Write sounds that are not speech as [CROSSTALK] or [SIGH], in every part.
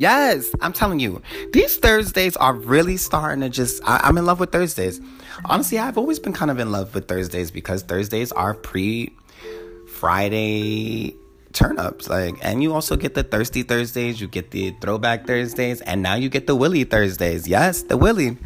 Yes, I'm telling you, these Thursdays are really starting to just. I, am in love with Thursdays. Honestly, I've always been kind of in love with Thursdays because Thursdays are pre Friday turn ups. Like, and you also get the Thirsty Thursdays, you get the Throwback Thursdays, and now you get the Willy Thursdays. Yes, the Willy.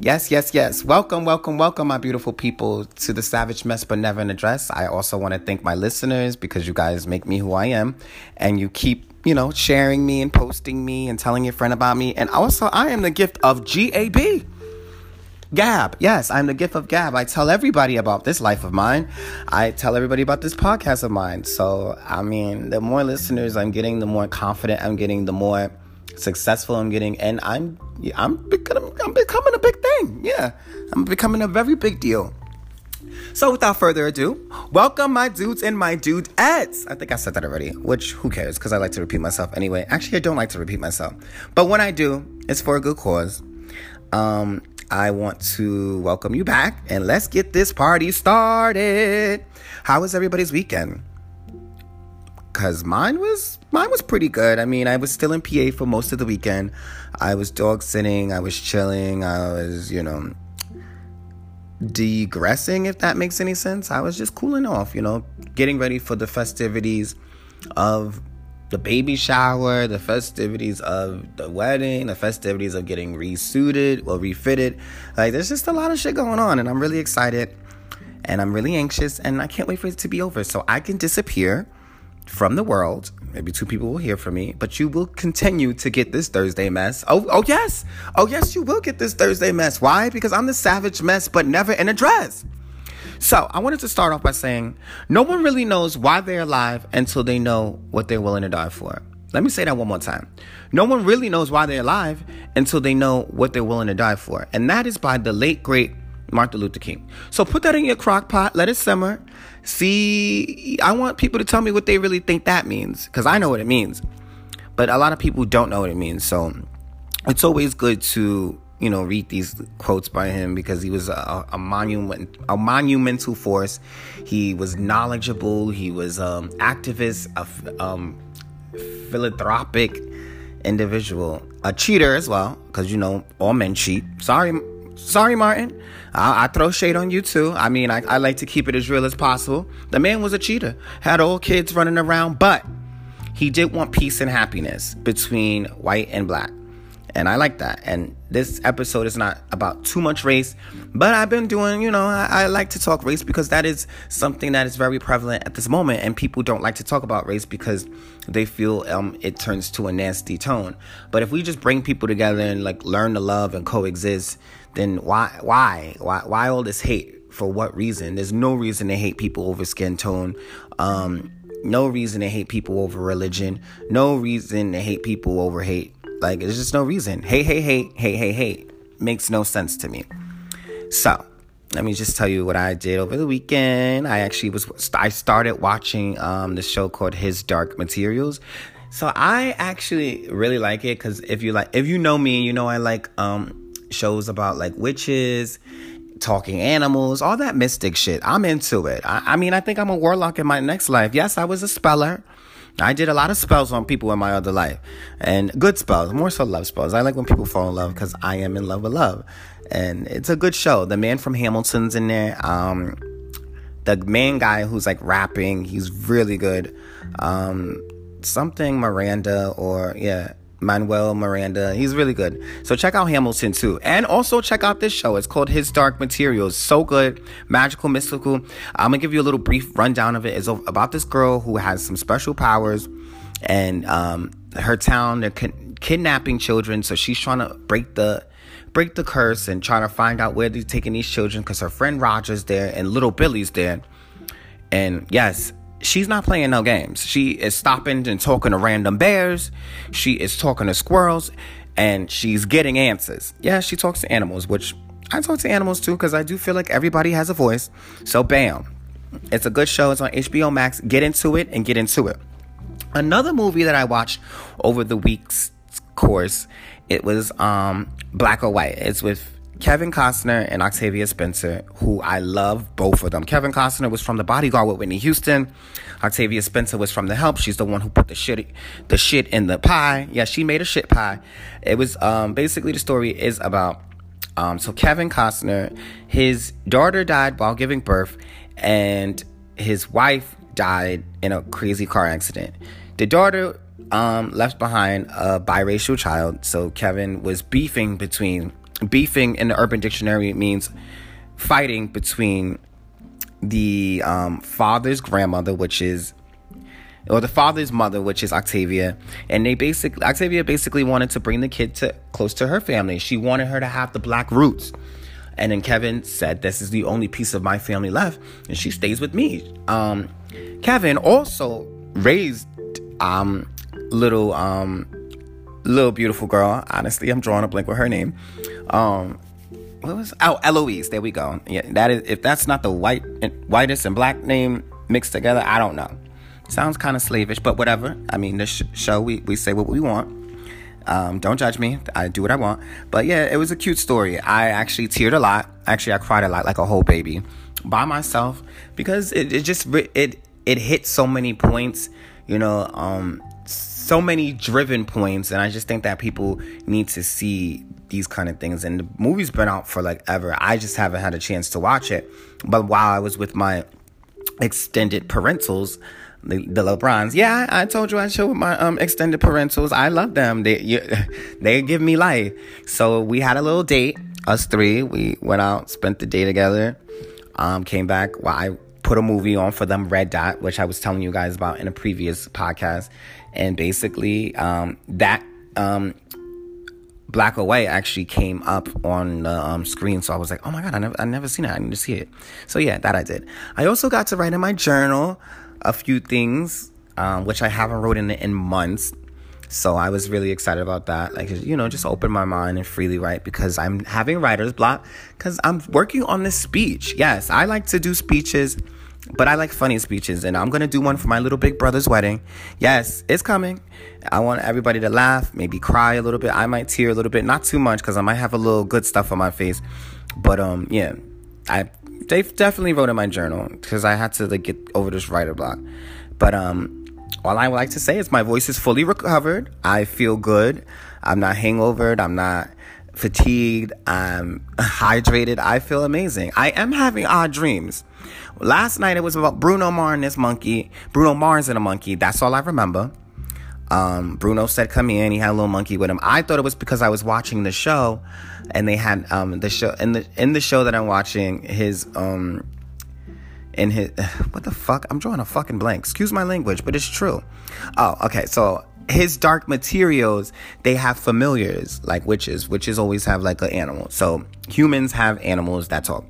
Yes, yes, yes. Welcome, welcome, welcome, my beautiful people, to the Savage Mess But Never in a Dress. I also want to thank my listeners because you guys make me who I am and you keep you know, sharing me and posting me and telling your friend about me. And also, I am the gift of GAB. Gab. Yes, I'm the gift of Gab. I tell everybody about this life of mine. I tell everybody about this podcast of mine. So, I mean, the more listeners I'm getting, the more confident I'm getting, the more successful I'm getting, and I'm I'm becoming I'm becoming a big thing. Yeah, I'm becoming a very big deal. So without further ado, welcome my dudes and my dudettes. I think I said that already, which who cares? Because I like to repeat myself anyway. Actually, I don't like to repeat myself, but when I do, it's for a good cause. Um, I want to welcome you back and let's get this party started. How was everybody's weekend? Cause mine was mine was pretty good. I mean, I was still in PA for most of the weekend. I was dog sitting, I was chilling, I was, you know, degressing, if that makes any sense. I was just cooling off, you know, getting ready for the festivities of the baby shower, the festivities of the wedding, the festivities of getting resuited or refitted. Like, there's just a lot of shit going on, and I'm really excited and I'm really anxious, and I can't wait for it to be over so I can disappear from the world. Maybe two people will hear from me, but you will continue to get this Thursday mess. Oh, oh yes. Oh yes, you will get this Thursday mess. Why? Because I'm the savage mess, but never in a dress. So I wanted to start off by saying no one really knows why they're alive until they know what they're willing to die for. Let me say that one more time. No one really knows why they're alive until they know what they're willing to die for. And that is by the late, great Martin Luther King. So put that in your crock pot, let it simmer. See, I want people to tell me what they really think that means because I know what it means. But a lot of people don't know what it means. So it's always good to, you know, read these quotes by him because he was a, a monument, a monumental force. He was knowledgeable. He was um, activist, a um, philanthropic individual, a cheater as well because you know all men cheat. Sorry, Sorry, Martin. I, I, throw shade on you too. I mean, I, I like to keep it as real as possible. The man was a cheater, had old kids running around, but he did want peace and happiness between white and black. And I like that. And this episode is not about too much race, but I've been doing, you know, I, I, like to talk race because that is something that is very prevalent at this moment. And people don't like to talk about race because they feel um, it turns to a nasty tone. But if we just bring people together and like learn to love and coexist, then why why why why all this hate? For what reason? There's no reason to hate people over skin tone. Um, no reason to hate people over religion. No reason to hate people over hate. Like there's just no reason. Hey, hey, hey, hey, hey, hey. makes no sense to me. So let me just tell you what I did over the weekend. I actually was I started watching um the show called His Dark Materials. So I actually really like it because if you like if you know me, you know I like um shows about like witches, talking animals, all that mystic shit. I'm into it. I, I mean, I think I'm a warlock in my next life. Yes, I was a speller. I did a lot of spells on people in my other life, and good spells, more so love spells. I like when people fall in love because I am in love with love, and it's a good show. The man from Hamilton's in there. Um, the main guy who's like rapping, he's really good. Um, something Miranda or yeah, Manuel Miranda. He's really good. So check out Hamilton too. And also check out this show. It's called His Dark Materials. So good. Magical, mystical. I'm going to give you a little brief rundown of it. It's about this girl who has some special powers and um, her town, they're kidnapping children. So she's trying to break the break the curse and trying to find out where they're taking these children because her friend Roger's there and little Billy's there. And yes, she's not playing no games. She is stopping and talking to random bears. She is talking to squirrels and she's getting answers. Yeah, she talks to animals, which I talk to animals too because I do feel like everybody has a voice. So, bam. It's a good show. It's on HBO Max. Get into it and get into it. Another movie that I watched over the week's course, it was um, Black or White. It's with Kevin Costner and Octavia Spencer, who I love both of them. Kevin Costner was from The Bodyguard with Whitney Houston. Octavia Spencer was from The Help. She's the one who put the shit the shit in the pie. Yeah, she made a shit pie. It was um, basically the story is about um, so Kevin Costner, his daughter died while giving birth, and his wife died in a crazy car accident. The daughter um, left behind a biracial child, so Kevin was beefing between beefing in the Urban Dictionary means fighting between the um, father's grandmother, which is or the father's mother, which is Octavia, and they basically Octavia basically wanted to bring the kid to close to her family. She wanted her to have the black roots. And then Kevin said, This is the only piece of my family left, and she stays with me. Um, Kevin also raised um, little um, little beautiful girl. Honestly, I'm drawing a blank with her name. Um, what was oh Eloise? There we go. Yeah, that is if that's not the white whitest and black name mixed together, I don't know. Sounds kind of slavish, but whatever. I mean, this show we we say what we want. Um, don't judge me. I do what I want. But yeah, it was a cute story. I actually teared a lot. Actually, I cried a lot, like a whole baby, by myself, because it, it just it it hit so many points. You know, um, so many driven points, and I just think that people need to see these kind of things. And the movie's been out for like ever. I just haven't had a chance to watch it. But while I was with my extended parentals, the, the LeBrons. Yeah, I, I, told you I showed my um extended parentals. I love them. They you, [LAUGHS] they give me life. So we had a little date. Us three. We went out, spent the day together. Um, came back. Well, I put a movie on for them, Red Dot, which I was telling you guys about in a previous podcast. And basically, um, that um black or white actually came up on the um, screen. So I was like, oh my God, I never, I never seen it. I need to see it. So yeah, that I did. I also got to write in my journal a few things, um, which I haven't wrote in in months. So I was really excited about that. Like, you know, just open my mind and freely write because I'm having writer's block because I'm working on this speech. Yes, I like to do speeches, but I like funny speeches. And I'm to do one for my little big brother's wedding. Yes, it's coming. I want everybody to laugh, maybe cry a little bit. I might tear a little bit, not too much because I might have a little good stuff on my face. But um, yeah, I they definitely wrote in my journal because I had to like get over this writer block. But um, all I would like to say is my voice is fully recovered. I feel good. I'm not hangovered. I'm not fatigued. I'm [LAUGHS] hydrated. I feel amazing. I am having odd dreams. Last night it was about Bruno Mars and this monkey. Bruno Mars and a monkey. That's all I remember. Um, Bruno said, "Come in." He had a little monkey with him. I thought it was because I was watching the show, and they had um, the show in the in the show that I'm watching. His um, in his [SIGHS] what the fuck? I'm drawing a fucking blank. Excuse my language, but it's true. Oh, okay. So his dark materials, they have familiars like witches. Witches always have like an animal. So humans have animals That's talk,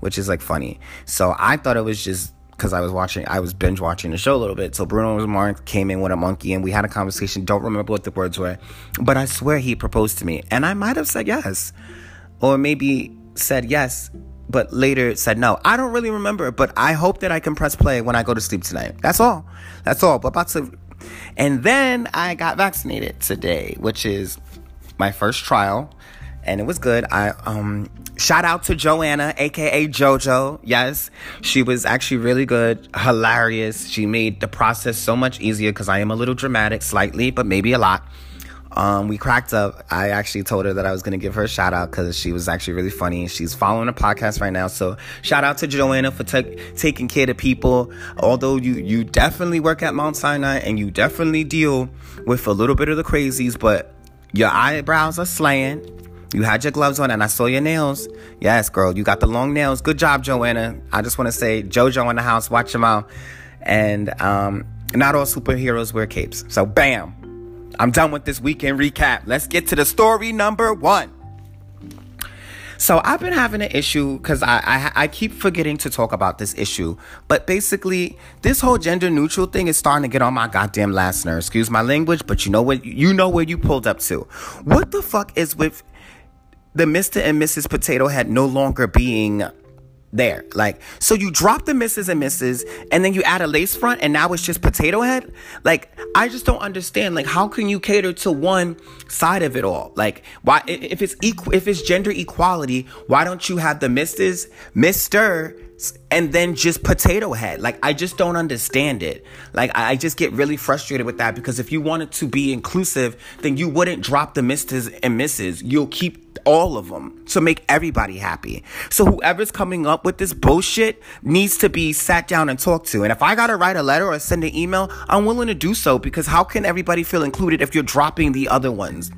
which is like funny. So I thought it was just because I was watching, I was binge watching the show a little bit. So Bruno Mars came in with a monkey and we had a conversation. Don't remember what the words were, but I swear he proposed to me. And I might have said yes. Or maybe said yes, but later said no. I don't really remember, but I hope that I can press play when I go to sleep tonight. That's all. That's all. But about to. And then I got vaccinated today, which is my first trial and it was good. I um shout out to Joanna, aka JoJo. Yes, she was actually really good, hilarious. She made the process so much easier because I am a little dramatic, slightly, but maybe a lot. Um, we cracked up. I actually told her that I was gonna give her a shout out because she was actually really funny. She's following the podcast right now, so shout out to Joanna for t- taking care of people. Although you you definitely work at Mount Sinai and you definitely deal with a little bit of the crazies, but your eyebrows are slaying you had your gloves on and I saw your nails. Yes, girl, you got the long nails. Good job, Joanna. I just want to say, JoJo in the house, watch your mouth. And um, not all superheroes wear capes. So, bam. I'm done with this weekend recap. Let's get to the story number one. So I've been having an issue because I, I, I keep forgetting to talk about this issue. But basically, this whole gender neutral thing is starting to get on my goddamn last nerve. Excuse my language, but you know what you know where you pulled up to. What the fuck is with the Mr. and Mrs. Potato Head no longer being there. Like, so you drop the misses and misses, and then you add a lace front, and now it's just potato head. Like, I just don't understand. Like, how can you cater to one side of it all? Like, why if it's equal, if it's gender equality, why don't you have the misses, Mister, and then just potato head. Like, I just don't understand it. Like, I just get really frustrated with that because if you wanted to be inclusive, then you wouldn't drop the misters and misses. You'll keep all of them to make everybody happy. So, whoever's coming up with this bullshit needs to be sat down and talked to. And if I gotta write a letter or send an email, I'm willing to do so because how can everybody feel included if you're dropping the other ones?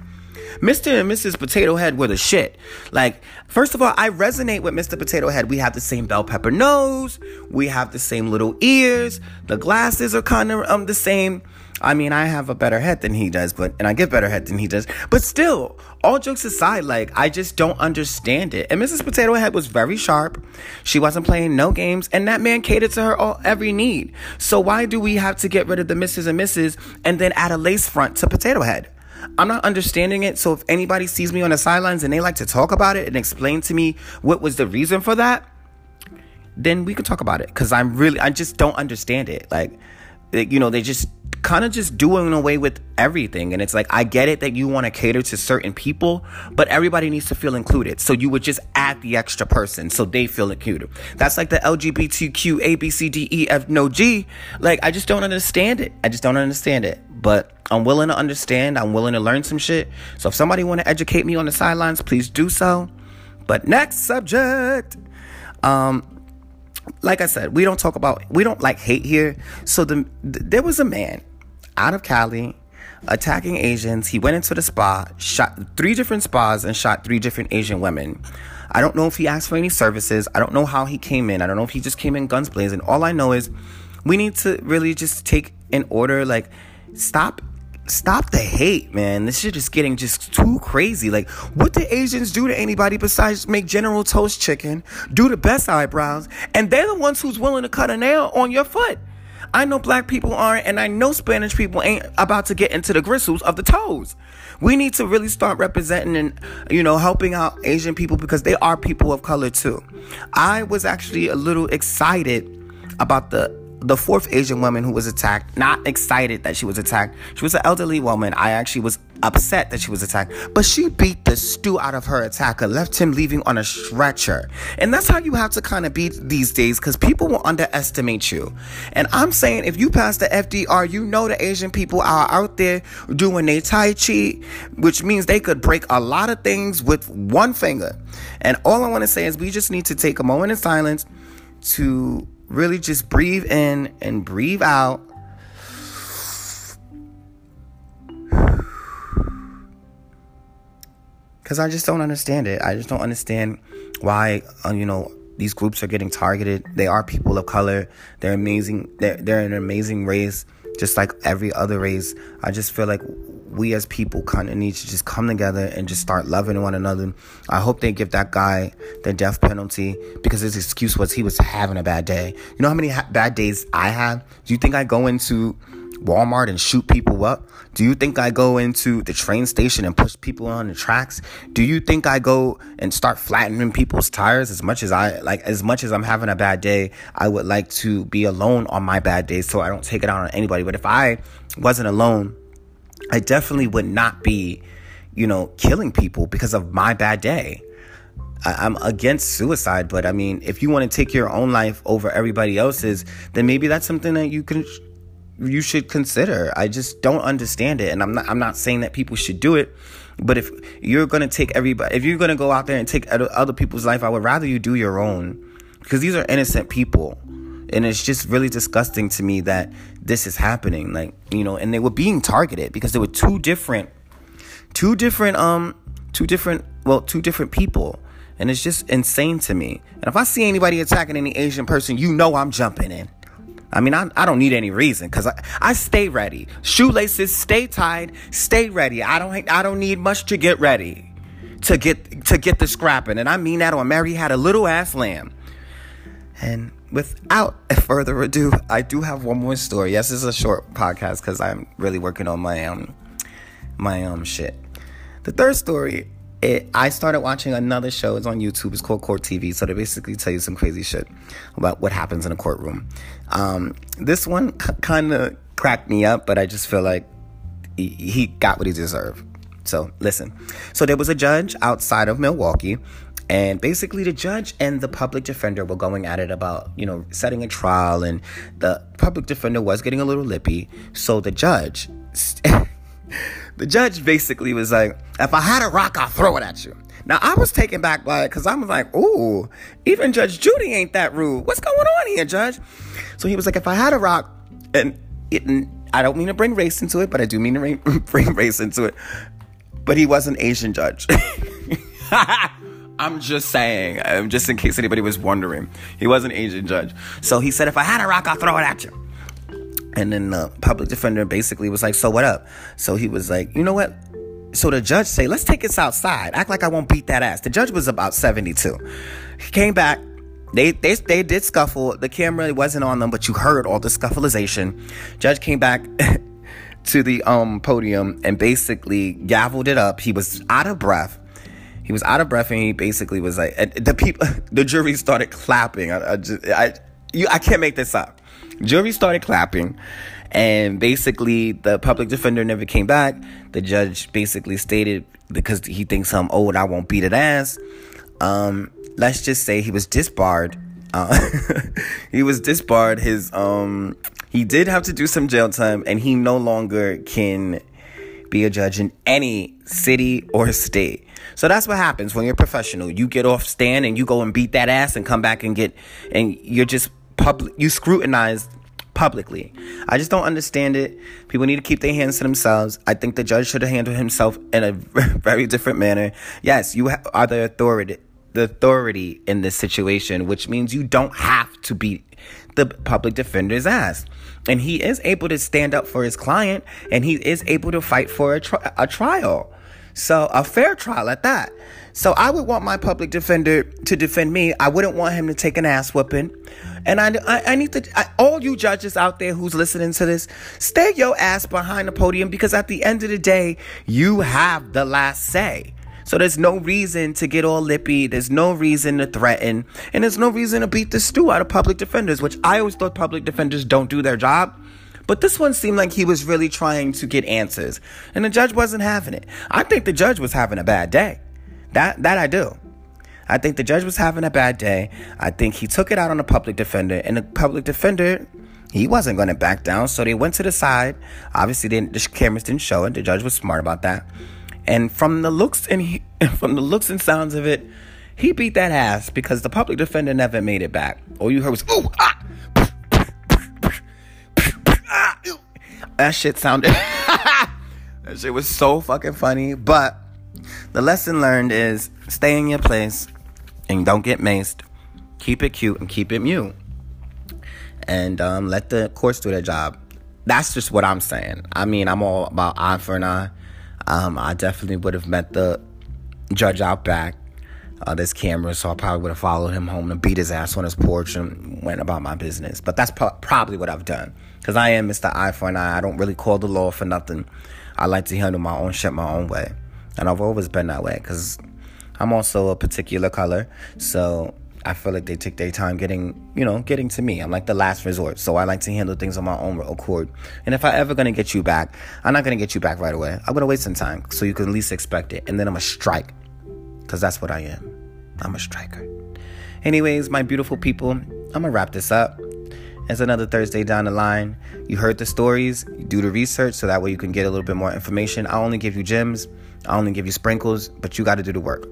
Mr. and Mrs. Potato Head were the shit. Like, first of all, I resonate with Mr. Potato Head. We have the same bell pepper nose, we have the same little ears, the glasses are kind of um the same. I mean, I have a better head than he does, but and I get better head than he does. But still, all jokes aside, like I just don't understand it. And Mrs. Potato Head was very sharp. She wasn't playing no games, and that man catered to her all every need. So why do we have to get rid of the Mrs. and Mrs. and then add a lace front to Potato Head? I'm not understanding it. So if anybody sees me on the sidelines and they like to talk about it and explain to me what was the reason for that, then we could talk about it. Cause I'm really, I just don't understand it. Like, you know, they just kind of just doing away with everything. And it's like, I get it that you want to cater to certain people, but everybody needs to feel included. So you would just add the extra person so they feel included. That's like the LGBTQ A, B, C, D, E, F, no G. Like, I just don't understand it. I just don't understand it but I'm willing to understand. I'm willing to learn some shit. So if somebody want to educate me on the sidelines, please do so. But next subject. Um, like I said, we don't talk about we don't like hate here. So the, the there was a man out of Cali attacking Asians. He went into the spa, shot three different spas, and shot three different Asian women. I don't know if he asked for any services. I don't know how he came in. I don't know if he just came in guns blazing. All I know is we need to really just take in order like stop stop the hate, man. This shit is getting just too crazy. Like, what do Asians do to anybody besides make General Toast chicken, do the best eyebrows, and they're the ones who's willing to cut a nail on your foot? I know black people aren't, and I know Spanish people ain't about to get into the gristles of the toes. We need to really start representing and, you know, helping out Asian people because they are people of color too. I was actually a little excited about the the fourth Asian woman who was attacked, not excited that she was attacked. She was an elderly woman. I actually was upset that she was attacked, but she beat the stew out of her attacker, left him leaving on a stretcher. And that's how you have to kind of be these days because people will underestimate you. And I'm saying if you pass the FDR, you know the Asian people are out there doing their Tai Chi, which means they could break a lot of things with one finger. And all I want to say is we just need to take a moment in silence to really just breathe in and breathe out. Because I just don't understand it. I just don't understand why, uh, you know, these groups are getting targeted. They are people of color. They're amazing. They're, they're an amazing race, just like every other race. I just feel like we as people kind of need to just come together and just start loving one another. I hope they give that guy the death penalty because his excuse was he was having a bad day. You know how many ha- bad days I have? Do you think I go into Walmart and shoot people up? Do you think I go into the train station and push people on the tracks? Do you think I go and start flattening people's tires as much as I like as much as I'm having a bad day, I would like to be alone on my bad days so I don't take it out on anybody. But if I wasn't alone, I definitely would not be, you know, killing people because of my bad day. I, am against suicide, but I mean, if you want to take your own life over everybody else's, then maybe that's something that you can you should consider. I just don't understand it, and I'm not I'm not saying that people should do it, but if you're gonna take everybody, if you're gonna go out there and take other people's life, I would rather you do your own, because these are innocent people and it's just really disgusting to me that this is happening like you know and they were being targeted because there were two different two different um two different well two different people and it's just insane to me and if i see anybody attacking any asian person you know i'm jumping in I mean, I, I don't need any reason because I, I stay ready. Shoelaces stay tied, stay ready. I don't I don't need much to get ready to get to get the scrapping, and I mean that on Mary had a little ass lamb. And without further ado, I do have one more story. Yes, is a short podcast because I'm really working on my um my um shit. The third story it, I started watching another show. It's on YouTube. It's called Court TV. So they basically tell you some crazy shit about what happens in a courtroom. Um, this one c- kind of cracked me up, but I just feel like he, he got what he deserved. So listen. So there was a judge outside of Milwaukee and basically, the judge and the public defender were going at it about, you know, setting a trial, and the public defender was getting a little lippy. So the judge, [LAUGHS] the judge basically was like, if I had a rock, I'll throw it at you. Now, I was taken back by it because I was like, ooh, even Judge Judy ain't that rude. What's going on here, Judge? So he was like, if I had a rock, and, it, and I don't mean to bring race into it, but I do mean to bring [LAUGHS] race into it. But he was an Asian judge. [LAUGHS] I'm just saying, um, just in case anybody was wondering. He was an Asian judge. So he said, if I had a rock, I'll throw it at you. And then the public defender basically was like, so what up? So he was like, you know what? So the judge say, let's take this outside. Act like I won't beat that ass. The judge was about 72. He came back. They, they, they did scuffle. The camera wasn't on them, but you heard all the scuffleization. Judge came back [LAUGHS] to the um, podium and basically gavelled it up. He was out of breath he was out of breath and he basically was like the people [LAUGHS] the jury started clapping. I, I just i you, i can't make this up. Jury started clapping and basically the public defender never came back. The judge basically stated because he thinks i'm old i won't beat it ass. Um, let's just say he was disbarred. Uh, [LAUGHS] he was disbarred. His um he did have to do some jail time and he no longer can be a judge in any city or state so that's what happens when you're professional. You get off stand and you go and beat that ass and come back and get and you're just public you scrutinize publicly. I just don't understand it. People need to keep their hands to themselves. I think the judge should have handled himself in a [LAUGHS] very different manner. Yes, you are the authority the authority in this situation, which means you don't have to beat the public defender's ass. And he is able to stand up for his client and he is able to fight for a, tri- a trial. So a fair trial at that. So I would want my public defender to defend me. I wouldn't want him to take an ass whooping. And I, I, I need to, I, all you judges out there who's listening to this, stay your ass behind the podium because at the end of the day, you have the last say. So there's no reason to get all lippy. There's no reason to threaten. And there's no reason to beat the stew out of public defenders, which I always thought public defenders don't do their job. But this one seemed like he was really trying to get answers, and the judge wasn't having it. I think the judge was having a bad day. That that I do. I think the judge was having a bad day. I think he took it out on the public defender, and the public defender he wasn't going to back down. So they went to the side. Obviously, the cameras didn't show it. The judge was smart about that. And from the looks and he, [LAUGHS] from the looks and sounds of it, he beat that ass because the public defender never made it back. All you heard was ooh ah That shit sounded. [LAUGHS] that shit was so fucking funny. But the lesson learned is stay in your place and don't get maced. Keep it cute and keep it mute. And um, let the courts do their job. That's just what I'm saying. I mean, I'm all about eye for an eye. Um, I definitely would have met the judge out back. Uh, there's cameras, so I probably would have followed him home and beat his ass on his porch and went about my business. But that's pro- probably what I've done. Because I am Mr. Eye for an Eye. I don't really call the law for nothing. I like to handle my own shit my own way. And I've always been that way because I'm also a particular color. So I feel like they take their time getting, you know, getting to me. I'm like the last resort. So I like to handle things on my own accord. And if I ever gonna get you back, I'm not gonna get you back right away. I'm gonna wait some time so you can at least expect it. And then I'm a strike. Because that's what I am. I'm a striker. Anyways, my beautiful people, I'm gonna wrap this up. It's another Thursday down the line. You heard the stories, you do the research so that way you can get a little bit more information. I only give you gems, I only give you sprinkles, but you got to do the work.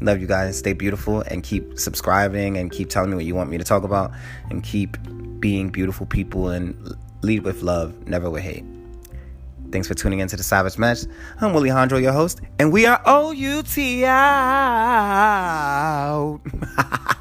Love you guys. Stay beautiful and keep subscribing and keep telling me what you want me to talk about and keep being beautiful people and lead with love, never with hate. Thanks for tuning in to the Savage Match. I'm Willie Hondro, your host, and we are OUT out. [LAUGHS]